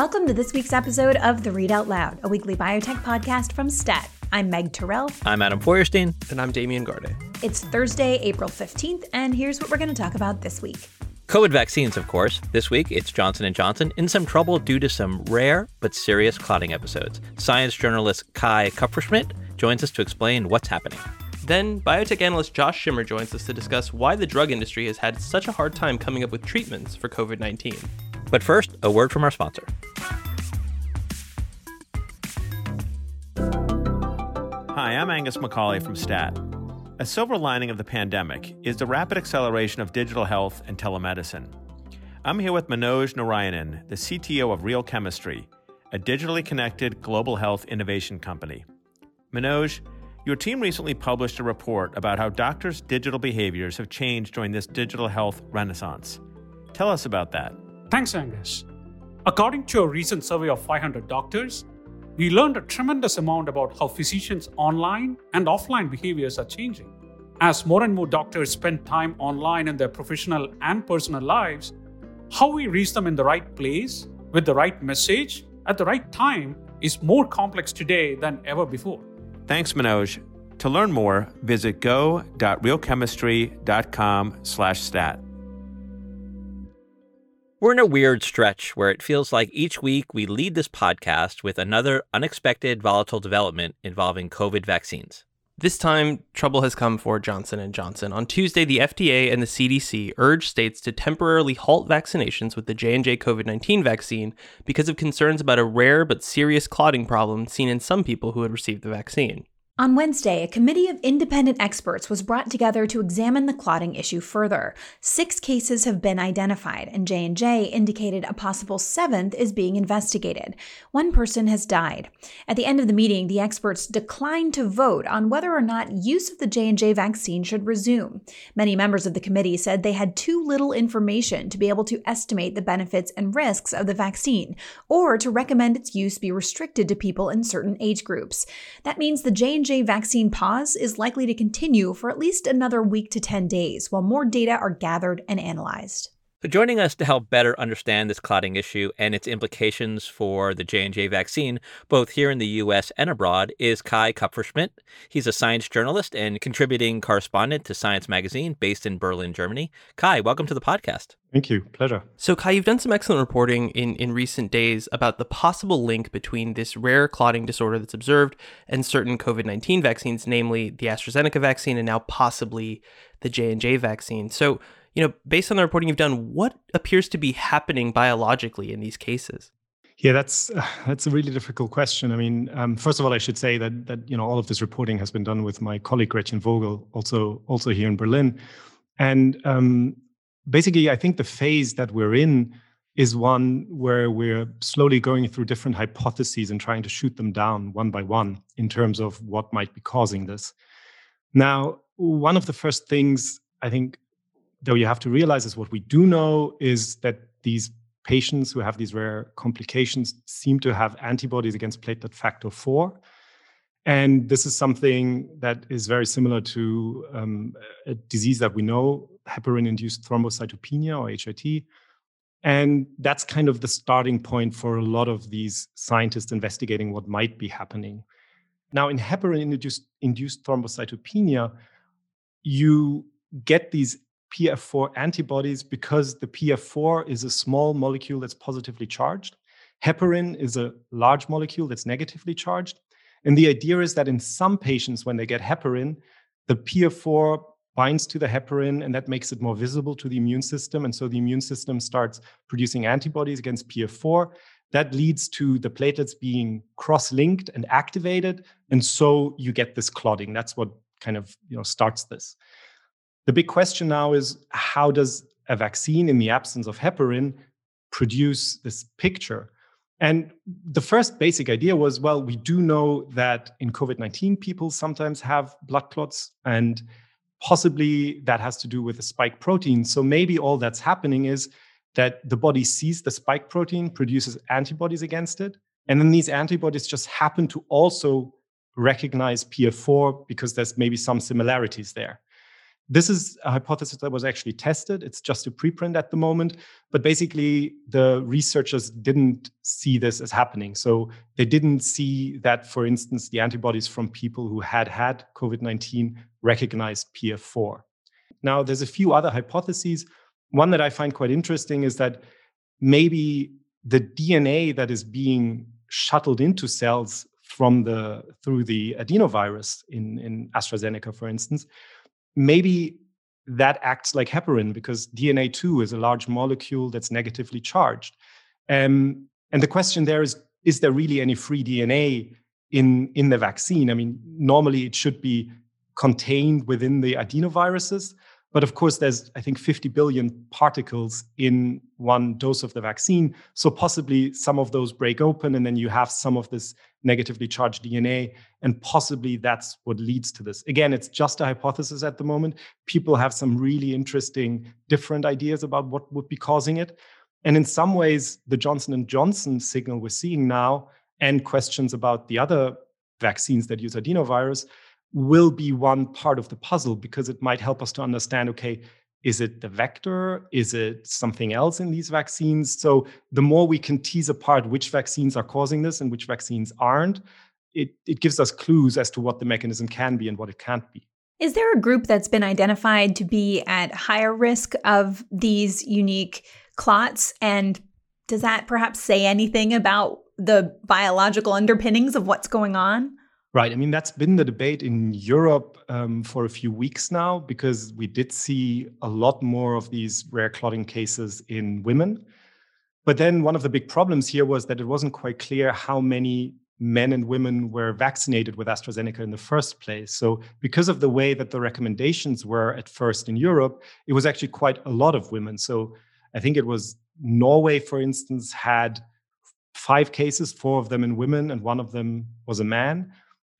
Welcome to this week's episode of The Readout Loud, a weekly biotech podcast from STAT. I'm Meg Terrell. I'm Adam Feuerstein. And I'm Damian Garde. It's Thursday, April 15th, and here's what we're going to talk about this week. COVID vaccines, of course. This week, it's Johnson & Johnson in some trouble due to some rare but serious clotting episodes. Science journalist Kai Kupferschmidt joins us to explain what's happening. Then, biotech analyst Josh Schimmer joins us to discuss why the drug industry has had such a hard time coming up with treatments for COVID 19. But first, a word from our sponsor. Hi, I'm Angus McCauley from STAT. A silver lining of the pandemic is the rapid acceleration of digital health and telemedicine. I'm here with Manoj Narayanan, the CTO of Real Chemistry, a digitally connected global health innovation company. Manoj, your team recently published a report about how doctors' digital behaviors have changed during this digital health renaissance. Tell us about that. Thanks, Angus. According to a recent survey of 500 doctors, we learned a tremendous amount about how physicians' online and offline behaviors are changing. As more and more doctors spend time online in their professional and personal lives, how we reach them in the right place, with the right message, at the right time is more complex today than ever before. Thanks, Manoj. To learn more, visit go.realchemistry.com/stat. We're in a weird stretch where it feels like each week we lead this podcast with another unexpected volatile development involving COVID vaccines. This time, trouble has come for Johnson & Johnson. On Tuesday, the FDA and the CDC urged states to temporarily halt vaccinations with the J&J COVID-19 vaccine because of concerns about a rare but serious clotting problem seen in some people who had received the vaccine. On Wednesday, a committee of independent experts was brought together to examine the clotting issue further. Six cases have been identified, and J&J indicated a possible seventh is being investigated. One person has died. At the end of the meeting, the experts declined to vote on whether or not use of the J&J vaccine should resume. Many members of the committee said they had too little information to be able to estimate the benefits and risks of the vaccine, or to recommend its use be restricted to people in certain age groups. That means the J&J Vaccine pause is likely to continue for at least another week to 10 days while more data are gathered and analyzed. So joining us to help better understand this clotting issue and its implications for the J&J vaccine, both here in the US and abroad, is Kai Kupferschmidt. He's a science journalist and contributing correspondent to Science Magazine based in Berlin, Germany. Kai, welcome to the podcast. Thank you. Pleasure. So, Kai, you've done some excellent reporting in, in recent days about the possible link between this rare clotting disorder that's observed and certain COVID 19 vaccines, namely the AstraZeneca vaccine and now possibly the J&J vaccine. So, you know, based on the reporting you've done, what appears to be happening biologically in these cases? Yeah, that's uh, that's a really difficult question. I mean, um, first of all, I should say that that you know all of this reporting has been done with my colleague Gretchen Vogel, also also here in Berlin, and um, basically, I think the phase that we're in is one where we're slowly going through different hypotheses and trying to shoot them down one by one in terms of what might be causing this. Now, one of the first things I think though you have to realize is what we do know is that these patients who have these rare complications seem to have antibodies against platelet factor 4 and this is something that is very similar to um, a disease that we know heparin induced thrombocytopenia or HIT and that's kind of the starting point for a lot of these scientists investigating what might be happening. Now in heparin induced, induced thrombocytopenia you get these PF4 antibodies because the PF4 is a small molecule that's positively charged. Heparin is a large molecule that's negatively charged. And the idea is that in some patients, when they get heparin, the PF4 binds to the heparin and that makes it more visible to the immune system. And so the immune system starts producing antibodies against PF4. That leads to the platelets being cross linked and activated. And so you get this clotting. That's what kind of you know starts this. The big question now is how does a vaccine in the absence of heparin produce this picture? And the first basic idea was well, we do know that in COVID 19, people sometimes have blood clots, and possibly that has to do with the spike protein. So maybe all that's happening is that the body sees the spike protein, produces antibodies against it, and then these antibodies just happen to also recognize PF4 because there's maybe some similarities there. This is a hypothesis that was actually tested. It's just a preprint at the moment. But basically, the researchers didn't see this as happening. So they didn't see that, for instance, the antibodies from people who had had COVID 19 recognized PF4. Now, there's a few other hypotheses. One that I find quite interesting is that maybe the DNA that is being shuttled into cells from the through the adenovirus in, in AstraZeneca, for instance, maybe that acts like heparin because DNA 2 is a large molecule that's negatively charged. Um, and the question there is is there really any free DNA in, in the vaccine? I mean, normally it should be contained within the adenoviruses. But of course, there's, I think, 50 billion particles in one dose of the vaccine. So possibly some of those break open, and then you have some of this negatively charged DNA. And possibly that's what leads to this. Again, it's just a hypothesis at the moment. People have some really interesting, different ideas about what would be causing it. And in some ways, the Johnson and Johnson signal we're seeing now, and questions about the other vaccines that use adenovirus will be one part of the puzzle because it might help us to understand okay is it the vector? Is it something else in these vaccines? So the more we can tease apart which vaccines are causing this and which vaccines aren't it, it gives us clues as to what the mechanism can be and what it can't be. Is there a group that's been identified to be at higher risk of these unique clots? And does that perhaps say anything about the biological underpinnings of what's going on Right. I mean, that's been the debate in Europe um, for a few weeks now because we did see a lot more of these rare clotting cases in women. But then one of the big problems here was that it wasn't quite clear how many men and women were vaccinated with AstraZeneca in the first place. So, because of the way that the recommendations were at first in Europe, it was actually quite a lot of women. So, I think it was Norway, for instance, had five cases, four of them in women, and one of them was a man.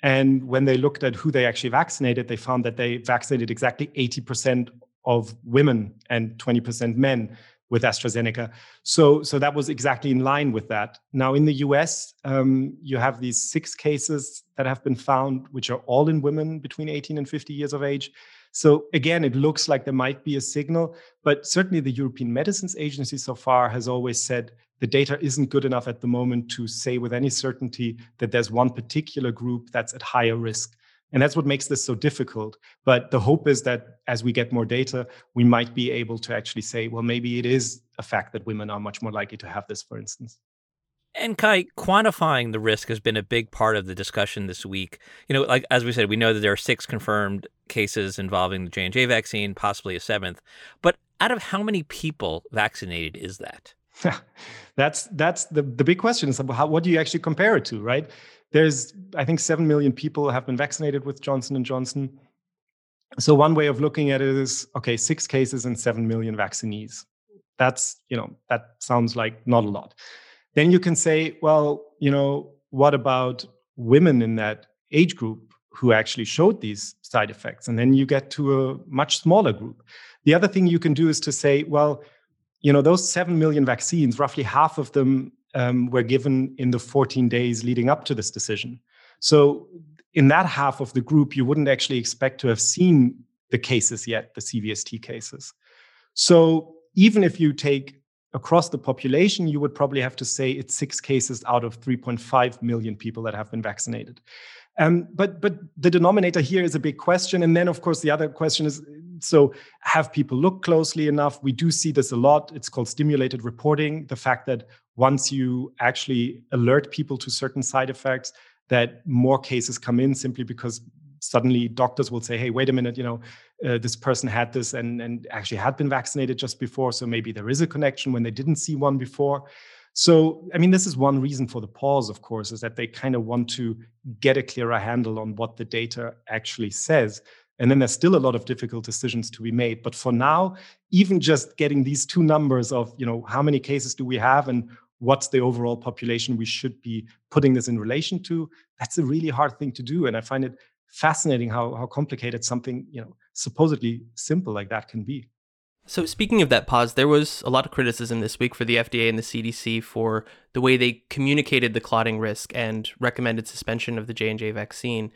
And when they looked at who they actually vaccinated, they found that they vaccinated exactly 80% of women and 20% men with AstraZeneca. So, so that was exactly in line with that. Now, in the US, um, you have these six cases that have been found, which are all in women between 18 and 50 years of age. So, again, it looks like there might be a signal, but certainly the European Medicines Agency so far has always said the data isn't good enough at the moment to say with any certainty that there's one particular group that's at higher risk. And that's what makes this so difficult. But the hope is that as we get more data, we might be able to actually say, well, maybe it is a fact that women are much more likely to have this, for instance. And Kai, quantifying the risk has been a big part of the discussion this week. You know, like as we said, we know that there are six confirmed cases involving the J and J vaccine, possibly a seventh. But out of how many people vaccinated is that? that's that's the, the big question is how, what do you actually compare it to right? There's i think 7 million people have been vaccinated with johnson and johnson. So one way of looking at it is okay six cases and 7 million vaccinees. That's you know that sounds like not a lot. Then you can say well you know what about women in that age group who actually showed these side effects? And then you get to a much smaller group. The other thing you can do is to say well you know, those 7 million vaccines, roughly half of them um, were given in the 14 days leading up to this decision. So, in that half of the group, you wouldn't actually expect to have seen the cases yet, the CVST cases. So, even if you take across the population, you would probably have to say it's six cases out of 3.5 million people that have been vaccinated. Um, but but the denominator here is a big question, and then of course the other question is: so have people looked closely enough? We do see this a lot. It's called stimulated reporting. The fact that once you actually alert people to certain side effects, that more cases come in simply because suddenly doctors will say, "Hey, wait a minute, you know, uh, this person had this and and actually had been vaccinated just before, so maybe there is a connection when they didn't see one before." So, I mean, this is one reason for the pause, of course, is that they kind of want to get a clearer handle on what the data actually says. And then there's still a lot of difficult decisions to be made. But for now, even just getting these two numbers of, you know, how many cases do we have and what's the overall population we should be putting this in relation to, that's a really hard thing to do. And I find it fascinating how, how complicated something, you know, supposedly simple like that can be. So, speaking of that pause, there was a lot of criticism this week for the FDA and the CDC for the way they communicated the clotting risk and recommended suspension of the J&J vaccine.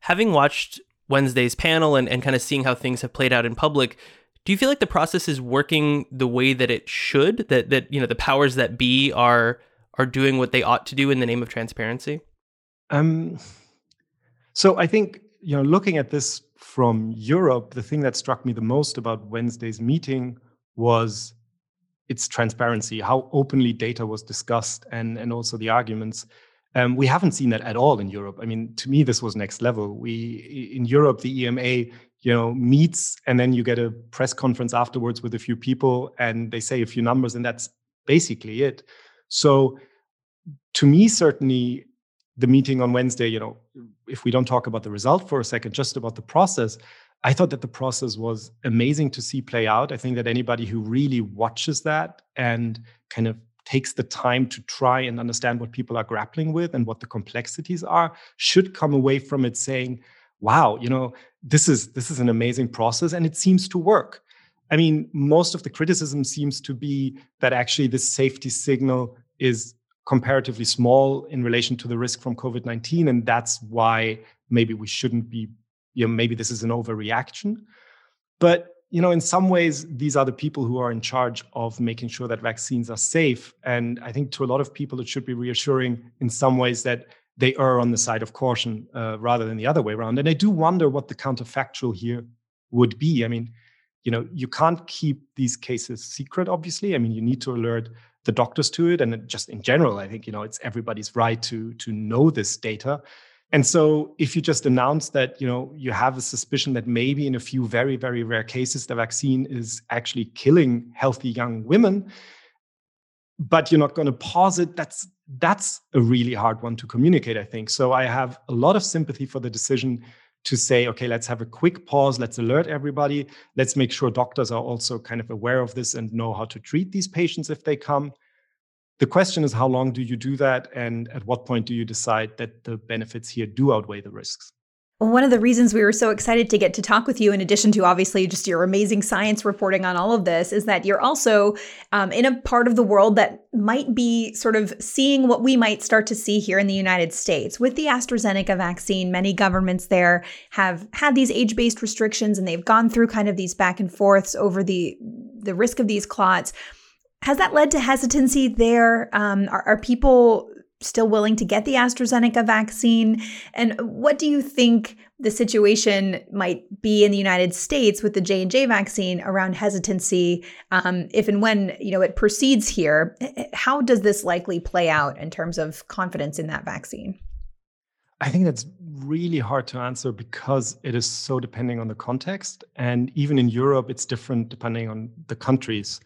Having watched Wednesday's panel and, and kind of seeing how things have played out in public, do you feel like the process is working the way that it should? That that you know the powers that be are are doing what they ought to do in the name of transparency? Um, so I think you know, looking at this from Europe, the thing that struck me the most about Wednesday's meeting was its transparency, how openly data was discussed, and and also the arguments. Um, we haven't seen that at all in Europe. I mean, to me, this was next level. We in Europe, the EMA you know meets and then you get a press conference afterwards with a few people and they say a few numbers and that's basically it so to me certainly the meeting on wednesday you know if we don't talk about the result for a second just about the process i thought that the process was amazing to see play out. I think that anybody who really watches that and kind of takes the time to try and understand what people are grappling with and what the complexities are should come away from it saying wow you know this is this is an amazing process and it seems to work. I mean most of the criticism seems to be that actually this safety signal is comparatively small in relation to the risk from covid-19 and that's why maybe we shouldn't be you know maybe this is an overreaction but you know in some ways these are the people who are in charge of making sure that vaccines are safe and i think to a lot of people it should be reassuring in some ways that they err on the side of caution uh, rather than the other way around. And I do wonder what the counterfactual here would be. I mean, you know, you can't keep these cases secret, obviously. I mean, you need to alert the doctors to it. And just in general, I think, you know, it's everybody's right to to know this data. And so if you just announce that, you know, you have a suspicion that maybe in a few very, very rare cases, the vaccine is actually killing healthy young women, but you're not going to pause it, that's that's a really hard one to communicate, I think. So I have a lot of sympathy for the decision to say, okay, let's have a quick pause, let's alert everybody, let's make sure doctors are also kind of aware of this and know how to treat these patients if they come. The question is, how long do you do that? And at what point do you decide that the benefits here do outweigh the risks? One of the reasons we were so excited to get to talk with you, in addition to obviously just your amazing science reporting on all of this, is that you're also um, in a part of the world that might be sort of seeing what we might start to see here in the United States. With the AstraZeneca vaccine, many governments there have had these age based restrictions and they've gone through kind of these back and forths over the, the risk of these clots. Has that led to hesitancy there? Um, are, are people still willing to get the AstraZeneca vaccine? And what do you think the situation might be in the United States with the J and J vaccine around hesitancy, um, if and when you know it proceeds here? How does this likely play out in terms of confidence in that vaccine? I think that's really hard to answer because it is so depending on the context, and even in Europe, it's different depending on the countries.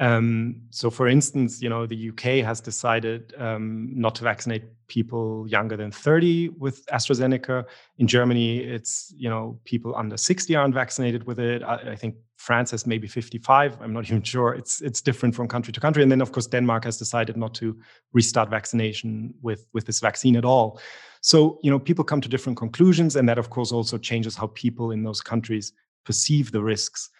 Um, so, for instance, you know, the UK has decided um, not to vaccinate people younger than 30 with AstraZeneca. In Germany, it's you know people under 60 aren't vaccinated with it. I, I, think France has maybe 55. I'm not even sure. It's it's different from country to country. And then, of course, Denmark has decided not to restart vaccination with with this vaccine at all. So, you know, people come to different conclusions, and that, of course, also changes how people in those countries perceive the risks.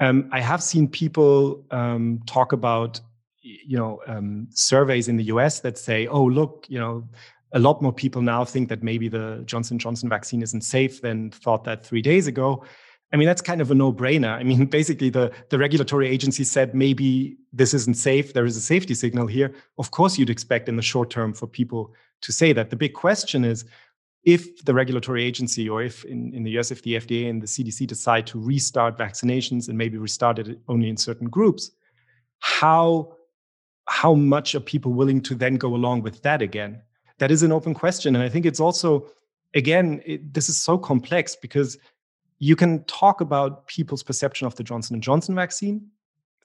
Um, I have seen people um, talk about, you know, um, surveys in the U.S. that say, "Oh, look, you know, a lot more people now think that maybe the Johnson Johnson vaccine isn't safe than thought that three days ago." I mean, that's kind of a no-brainer. I mean, basically, the the regulatory agency said maybe this isn't safe. There is a safety signal here. Of course, you'd expect in the short term for people to say that. The big question is if the regulatory agency or if in, in the US, if the FDA and the CDC decide to restart vaccinations and maybe restart it only in certain groups, how how much are people willing to then go along with that again? That is an open question. And I think it's also, again, it, this is so complex because you can talk about people's perception of the Johnson & Johnson vaccine.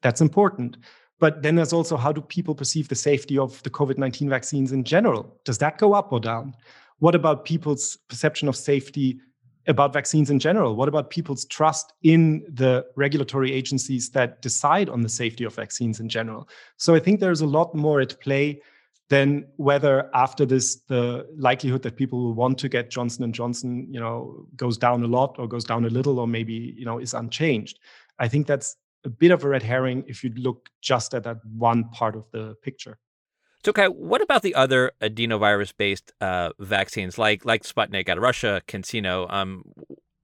That's important. But then there's also how do people perceive the safety of the COVID 19 vaccines in general? Does that go up or down? What about people's perception of safety about vaccines in general? What about people's trust in the regulatory agencies that decide on the safety of vaccines in general? So I think there's a lot more at play than whether after this the likelihood that people will want to get Johnson and Johnson, you know, goes down a lot or goes down a little or maybe, you know, is unchanged. I think that's a bit of a red herring if you look just at that one part of the picture. So, Kai, what about the other adenovirus-based uh, vaccines, like like Sputnik out of Russia, CanSino? Um,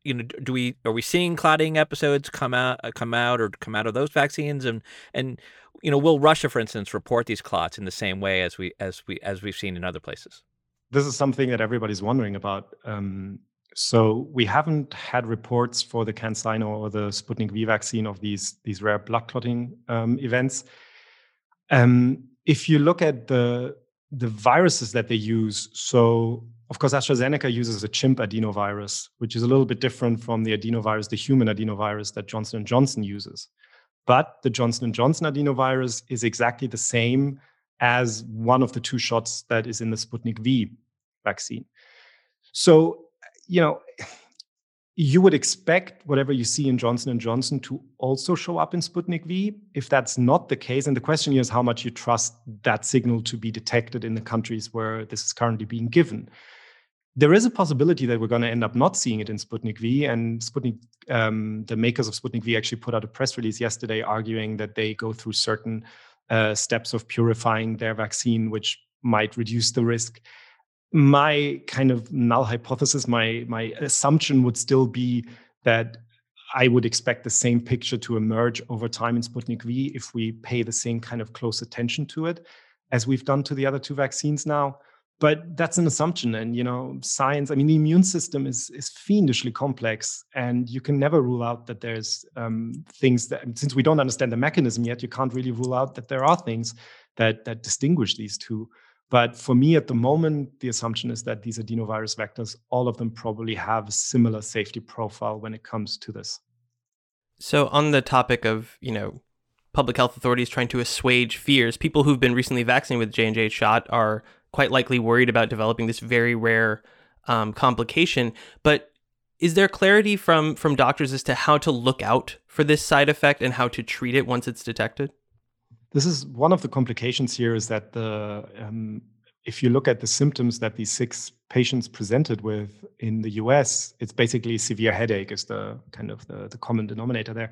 you know, do we are we seeing clotting episodes come out uh, come out or come out of those vaccines and and you know, will Russia, for instance, report these clots in the same way as we as we as we've seen in other places? This is something that everybody's wondering about. Um, so we haven't had reports for the CanSino or the Sputnik V vaccine of these these rare blood clotting um, events. Um, if you look at the the viruses that they use, so of course AstraZeneca uses a chimp adenovirus, which is a little bit different from the adenovirus, the human adenovirus that Johnson and Johnson uses. But the Johnson & Johnson adenovirus is exactly the same as one of the two shots that is in the Sputnik V vaccine. So, you know, you would expect whatever you see in Johnson & Johnson to also show up in Sputnik V. If that's not the case, and the question is how much you trust that signal to be detected in the countries where this is currently being given there is a possibility that we're going to end up not seeing it in Sputnik V. And Sputnik, um, the makers of Sputnik V actually put out a press release yesterday arguing that they go through certain uh, steps of purifying their vaccine, which might reduce the risk. My kind of null hypothesis, my my assumption would still be that I would expect the same picture to emerge over time in Sputnik V if we pay the same kind of close attention to it as we've done to the other two vaccines now. But that's an assumption and you know science i mean the immune system is is fiendishly complex and you can never rule out that there's um, things that since we don't understand the mechanism yet you can't really rule out that there are things that that distinguish these two but for me at the moment the assumption is that these adenovirus vectors all of them probably have a similar safety profile when it comes to this so on the topic of you know public health authorities trying to assuage fears people who've been recently vaccinated with j&j shot are quite likely worried about developing this very rare um, complication. But is there clarity from from doctors as to how to look out for this side effect and how to treat it once it's detected? This is one of the complications here. Is that the um, if you look at the symptoms that these six patients presented with in the US, it's basically severe headache is the kind of the, the common denominator there.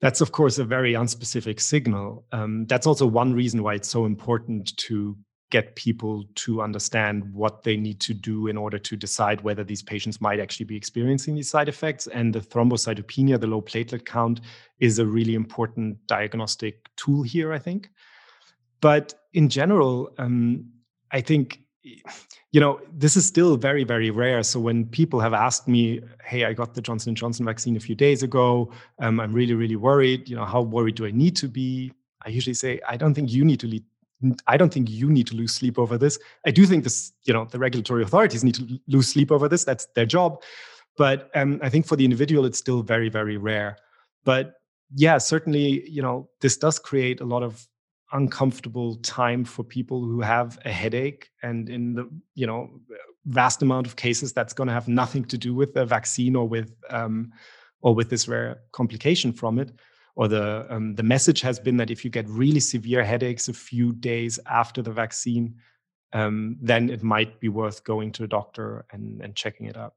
That's of course a very unspecific signal. Um, that's also one reason why it's so important to get people to understand what they need to do in order to decide whether these patients might actually be experiencing these side effects. And the thrombocytopenia, the low platelet count, is a really important diagnostic tool here, I think. But in general, um, I think you know this is still very very rare so when people have asked me hey i got the johnson & johnson vaccine a few days ago um, i'm really really worried you know how worried do i need to be i usually say i don't think you need to I don't think you need to lose sleep over this. I do think this, you know, the regulatory authorities need to lose sleep over this. That's their job. But um, I think for the individual, it's still very, very rare. But yeah, certainly, you know, this does create a lot of uncomfortable time for people who have a headache. And in the, you know, vast amount of cases, that's going to have nothing to do with the vaccine or with, um, or with this rare complication from it or the um, the message has been that if you get really severe headaches a few days after the vaccine, um, then it might be worth going to a doctor and, and checking it out.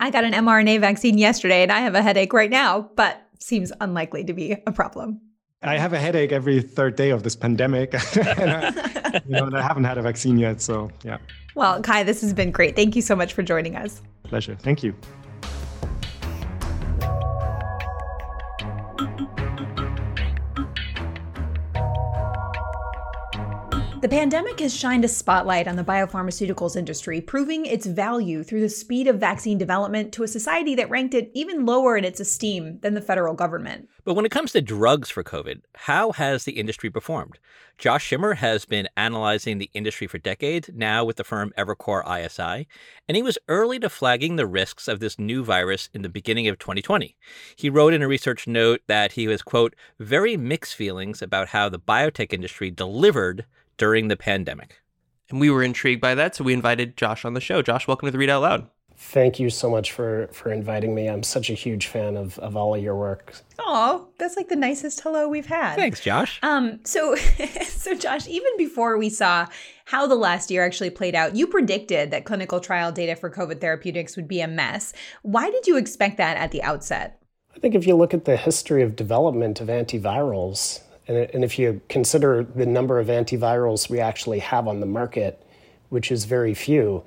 I got an mRNA vaccine yesterday and I have a headache right now, but seems unlikely to be a problem. I have a headache every third day of this pandemic. and I, you know, and I haven't had a vaccine yet. So, yeah. Well, Kai, this has been great. Thank you so much for joining us. Pleasure. Thank you. The pandemic has shined a spotlight on the biopharmaceuticals industry, proving its value through the speed of vaccine development to a society that ranked it even lower in its esteem than the federal government. But when it comes to drugs for COVID, how has the industry performed? Josh Schimmer has been analyzing the industry for decades, now with the firm Evercore ISI, and he was early to flagging the risks of this new virus in the beginning of 2020. He wrote in a research note that he was, quote, very mixed feelings about how the biotech industry delivered during the pandemic. And we were intrigued by that, so we invited Josh on the show. Josh, welcome to the Readout Loud. Thank you so much for for inviting me. I'm such a huge fan of of all of your work. Oh, that's like the nicest hello we've had. Thanks, Josh. Um, so so Josh, even before we saw how the last year actually played out, you predicted that clinical trial data for COVID therapeutics would be a mess. Why did you expect that at the outset? I think if you look at the history of development of antivirals, and, and if you consider the number of antivirals we actually have on the market, which is very few,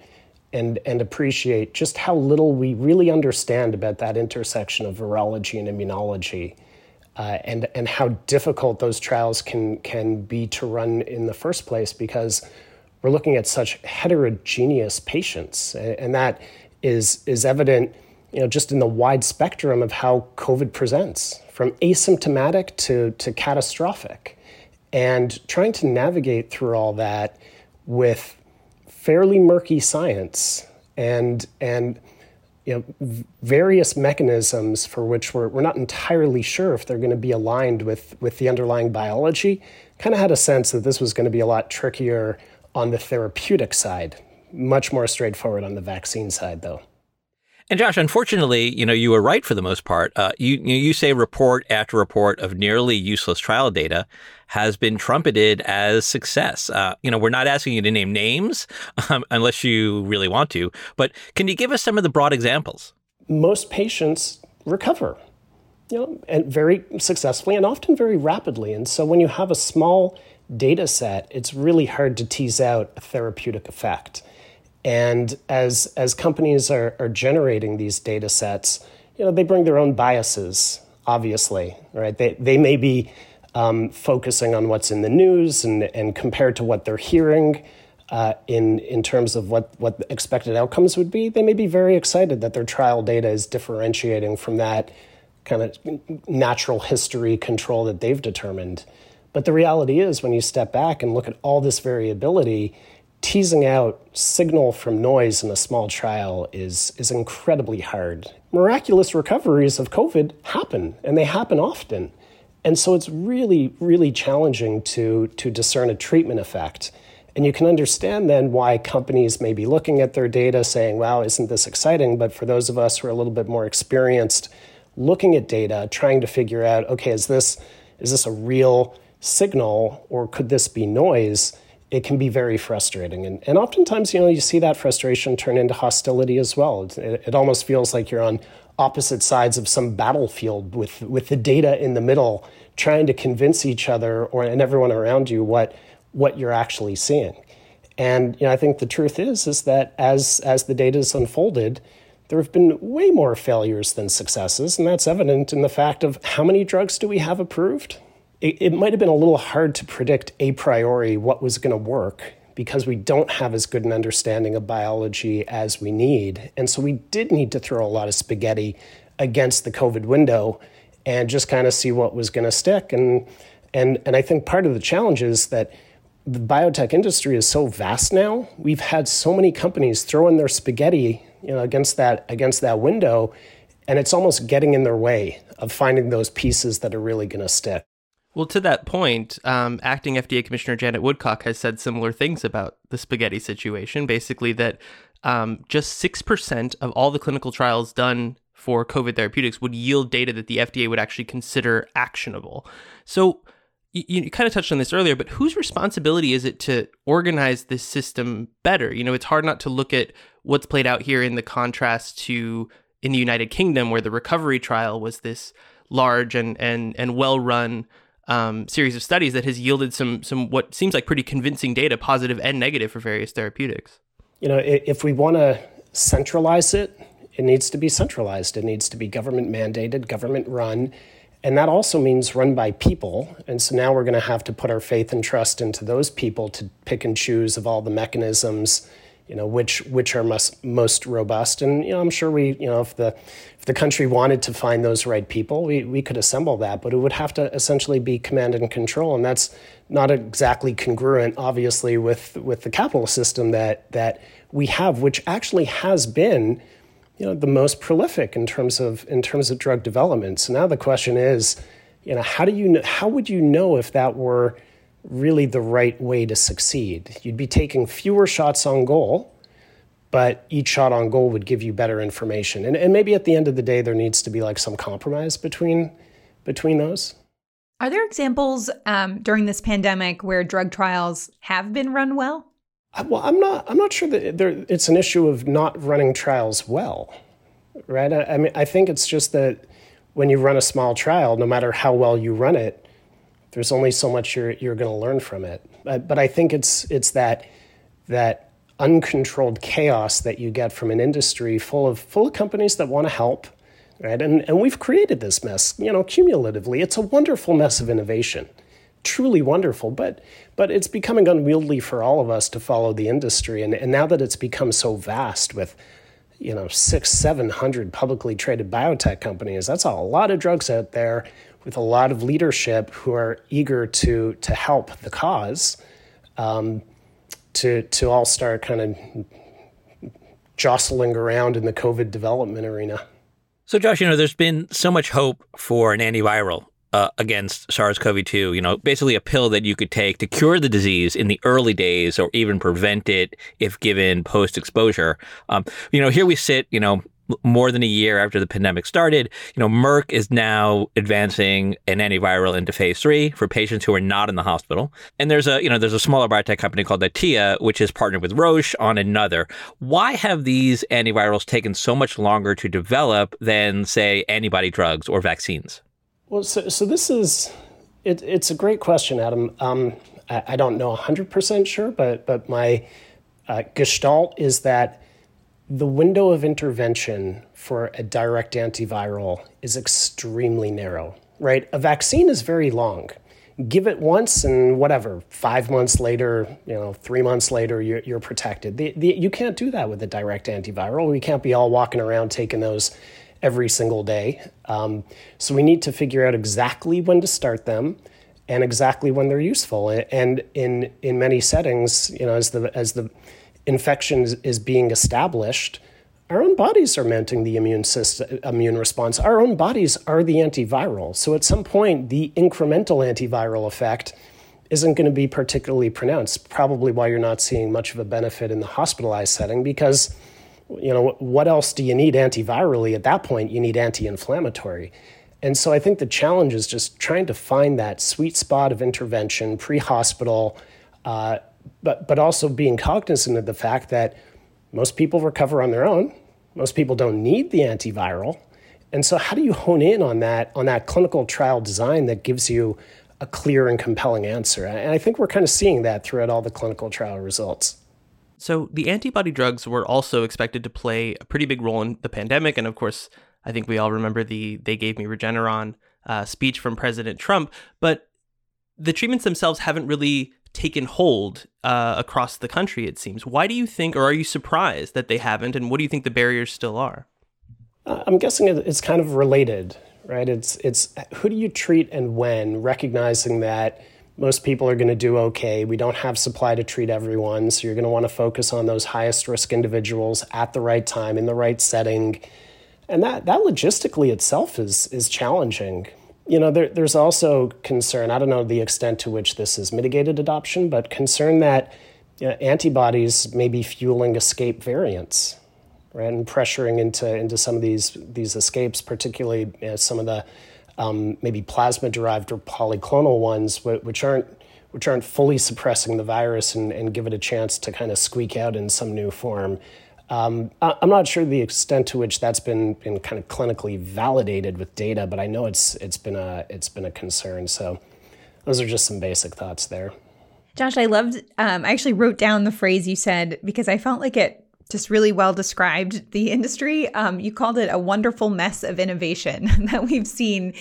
and, and appreciate just how little we really understand about that intersection of virology and immunology. Uh, and and how difficult those trials can can be to run in the first place because we're looking at such heterogeneous patients, and that is is evident, you know, just in the wide spectrum of how COVID presents, from asymptomatic to to catastrophic, and trying to navigate through all that with fairly murky science and and you know various mechanisms for which we're, we're not entirely sure if they're going to be aligned with with the underlying biology kind of had a sense that this was going to be a lot trickier on the therapeutic side much more straightforward on the vaccine side though and Josh, unfortunately, you know, you were right for the most part. Uh, you you say report after report of nearly useless trial data has been trumpeted as success. Uh, you know, we're not asking you to name names um, unless you really want to, but can you give us some of the broad examples? Most patients recover, you know, and very successfully and often very rapidly. And so when you have a small data set, it's really hard to tease out a therapeutic effect. And as as companies are, are generating these data sets, you know, they bring their own biases, obviously, right? They they may be um, focusing on what's in the news and, and compared to what they're hearing uh, in in terms of what what expected outcomes would be, they may be very excited that their trial data is differentiating from that kind of natural history control that they've determined. But the reality is, when you step back and look at all this variability, teasing out signal from noise in a small trial is, is incredibly hard. Miraculous recoveries of COVID happen, and they happen often. And so it's really, really challenging to, to discern a treatment effect. And you can understand then why companies may be looking at their data saying, wow, isn't this exciting? But for those of us who are a little bit more experienced, looking at data, trying to figure out, okay, is this, is this a real signal or could this be noise? It can be very frustrating. And, and oftentimes, you know, you see that frustration turn into hostility as well. It, it, almost feels like you're on opposite sides of some battlefield with, with the data in the middle, trying to convince each other or and everyone around you what, what you're actually seeing. And you know, I think the truth is is that as as the data is unfolded, there have been way more failures than successes, and that's evident in the fact of how many drugs do we have approved? It, it might have been a little hard to predict a priori what was going to work because we don't have as good an understanding of biology as we need. And so we did need to throw a lot of spaghetti against the COVID window and just kind of see what was going to stick. And, and, and I think part of the challenge is that the biotech industry is so vast now. We've had so many companies throwing their spaghetti you know, against, that, against that window, and it's almost getting in their way of finding those pieces that are really going to stick. Well, to that point, um, acting FDA Commissioner Janet Woodcock has said similar things about the spaghetti situation. Basically, that um, just 6% of all the clinical trials done for COVID therapeutics would yield data that the FDA would actually consider actionable. So, you, you kind of touched on this earlier, but whose responsibility is it to organize this system better? You know, it's hard not to look at what's played out here in the contrast to in the United Kingdom, where the recovery trial was this large and and and well run um, series of studies that has yielded some some what seems like pretty convincing data, positive and negative, for various therapeutics. You know, if we want to centralize it, it needs to be centralized. It needs to be government mandated, government run. And that also means run by people. And so now we're going to have to put our faith and trust into those people to pick and choose of all the mechanisms you know which which are most most robust. And you know i'm sure we you know if the if the country wanted to find those right people we we could assemble that but it would have to essentially be command and control. And that's not exactly congruent obviously with with the capital system that that we have which actually has been you know the most prolific in terms of in terms of drug development. So now the question is you know how do you how would you know if that were really the right way to succeed. You'd be taking fewer shots on goal, but each shot on goal would give you better information. And, and maybe at the end of the day, there needs to be like some compromise between between those. Are there examples um, during this pandemic where drug trials have been run well? I, well, I'm not. I'm not sure that there, it's an issue of not running trials well, right? I, I mean, I think it's just that when you run a small trial, no matter how well you run it, there's only so much you're you're going to learn from it. But, but I think it's it's that that uncontrolled chaos that you get from an industry full of full of companies that want to help right? And and we've created this mess you know cumulatively. It's a wonderful mess of innovation truly wonderful. But but it's becoming unwieldy for all of us to follow the industry. And and now that it's become so vast with you know six seven hundred publicly traded biotech companies that's a lot of drugs out there with a lot of leadership who are eager to to help the cause um, to to all start kind of jostling around in the COVID development arena. So, Josh, you know, there's been so much hope for an antiviral uh, against SARS-CoV-2. You know, basically a pill that you could take to cure the disease in the early days, or even prevent it if given post-exposure. Um, you know, here we sit. You know, more than a year after the pandemic started, you know, Merck is now advancing an antiviral into phase three for patients who are not in the hospital. And there's a, you know, there's a smaller biotech company called Atea, which is partnered with Roche on another. Why have these antivirals taken so much longer to develop than, say, antibody drugs or vaccines? Well, so, so this is, it, it's a great question, Adam. Um, I, I, don't know 100% sure, but, but my uh, gestalt is that the window of intervention for a direct antiviral is extremely narrow, right? A vaccine is very long. Give it once and whatever, five months later, you know, three months later, you're, you're protected. The, the, you can't do that with a direct antiviral. We can't be all walking around taking those every single day. Um, so we need to figure out exactly when to start them and exactly when they're useful. And in in many settings, you know, as the as the infection is being established, our own bodies are mounting the immune system, immune response. Our own bodies are the antiviral. So at some point, the incremental antiviral effect isn't going to be particularly pronounced. Probably why you're not seeing much of a benefit in the hospitalized setting because you know what else do you need antivirally at that point you need anti-inflammatory and so i think the challenge is just trying to find that sweet spot of intervention pre-hospital uh, but but also being cognizant of the fact that most people recover on their own. Most people don't need the antiviral. And so how do you hone in on that on that clinical trial design that gives you a clear and compelling answer? And I think we're kind of seeing that throughout all the clinical trial results. So the antibody drugs were also expected to play a pretty big role in the pandemic, and of course, I think we all remember the "they gave me Regeneron" uh, speech from President Trump. But the treatments themselves haven't really taken hold uh, across the country, it seems. Why do you think, or are you surprised that they haven't, and what do you think the barriers still are? Uh, I'm guessing it's kind of related, right? It's, it's who do you treat and when, recognizing that most people are going to do okay. We don't have supply to treat everyone, so you're going to want to focus on those highest risk individuals at the right time in the right setting. And that, that logistically itself is, is challenging you know, there, there's also concern. I don't know the extent to which this is mitigated adoption, but concern that you know, antibodies may be fueling escape variants, right, and pressuring into into some of these these escapes, particularly you know, some of the um, maybe plasma derived or polyclonal ones, which aren't which aren't fully suppressing the virus and, and give it a chance to kind of squeak out in some new form. Um, I'm not sure the extent to which that's been, been kind of clinically validated with data, but I know it's it's been a it's been a concern. So those are just some basic thoughts there. Josh, I loved. Um, I actually wrote down the phrase you said because I felt like it just really well described the industry. Um, you called it a wonderful mess of innovation that we've seen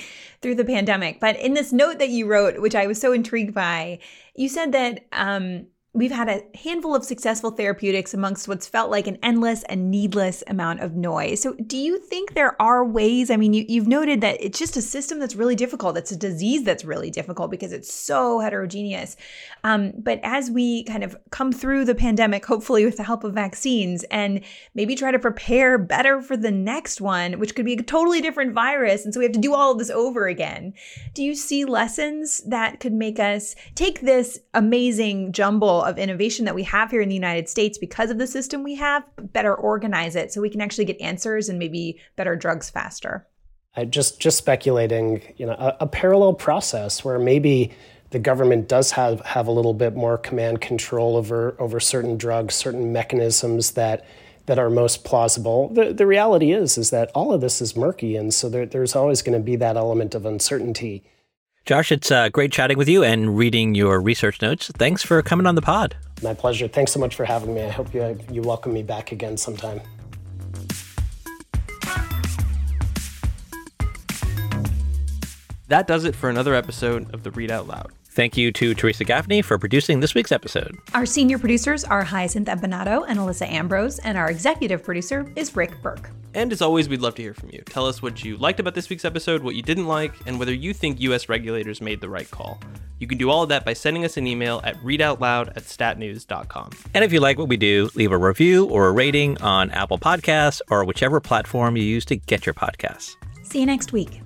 through the pandemic. But in this note that you wrote, which I was so intrigued by, you said that um, We've had a handful of successful therapeutics amongst what's felt like an endless and needless amount of noise. So, do you think there are ways? I mean, you, have noted that it's just a system that's really difficult. It's a disease that's really difficult because it's so heterogeneous. Um, but as we kind of come through the pandemic, hopefully with the help of vaccines, and maybe try to prepare better for the next one, which could be a totally different virus. And so we have to do all of this over again. Do you see lessons that could make us take this amazing jumble of innovation that we have here in the United States because of the system we have, better organize it so we can actually get answers and maybe better drugs faster. I just just speculating, you know, a, a parallel process where maybe the government does have, have a little bit more command control over over certain drugs, certain mechanisms that that are most plausible. The, the reality is is that all of this is murky, and so there, there's always going to be that element of uncertainty. Josh, it's uh, great chatting with you and reading your research notes. Thanks for coming on the pod. My pleasure. Thanks so much for having me. I hope you, you welcome me back again sometime. That does it for another episode of the Readout Loud. Thank you to Teresa Gaffney for producing this week's episode. Our senior producers are Hyacinth Empinado and Alyssa Ambrose, and our executive producer is Rick Berke. And as always, we'd love to hear from you. Tell us what you liked about this week's episode, what you didn't like, and whether you think US regulators made the right call. You can do all of that by sending us an email at readoutloud at statnews.com. And if you like what we do, leave a review or a rating on Apple Podcasts or whichever platform you use to get your podcasts. See you next week.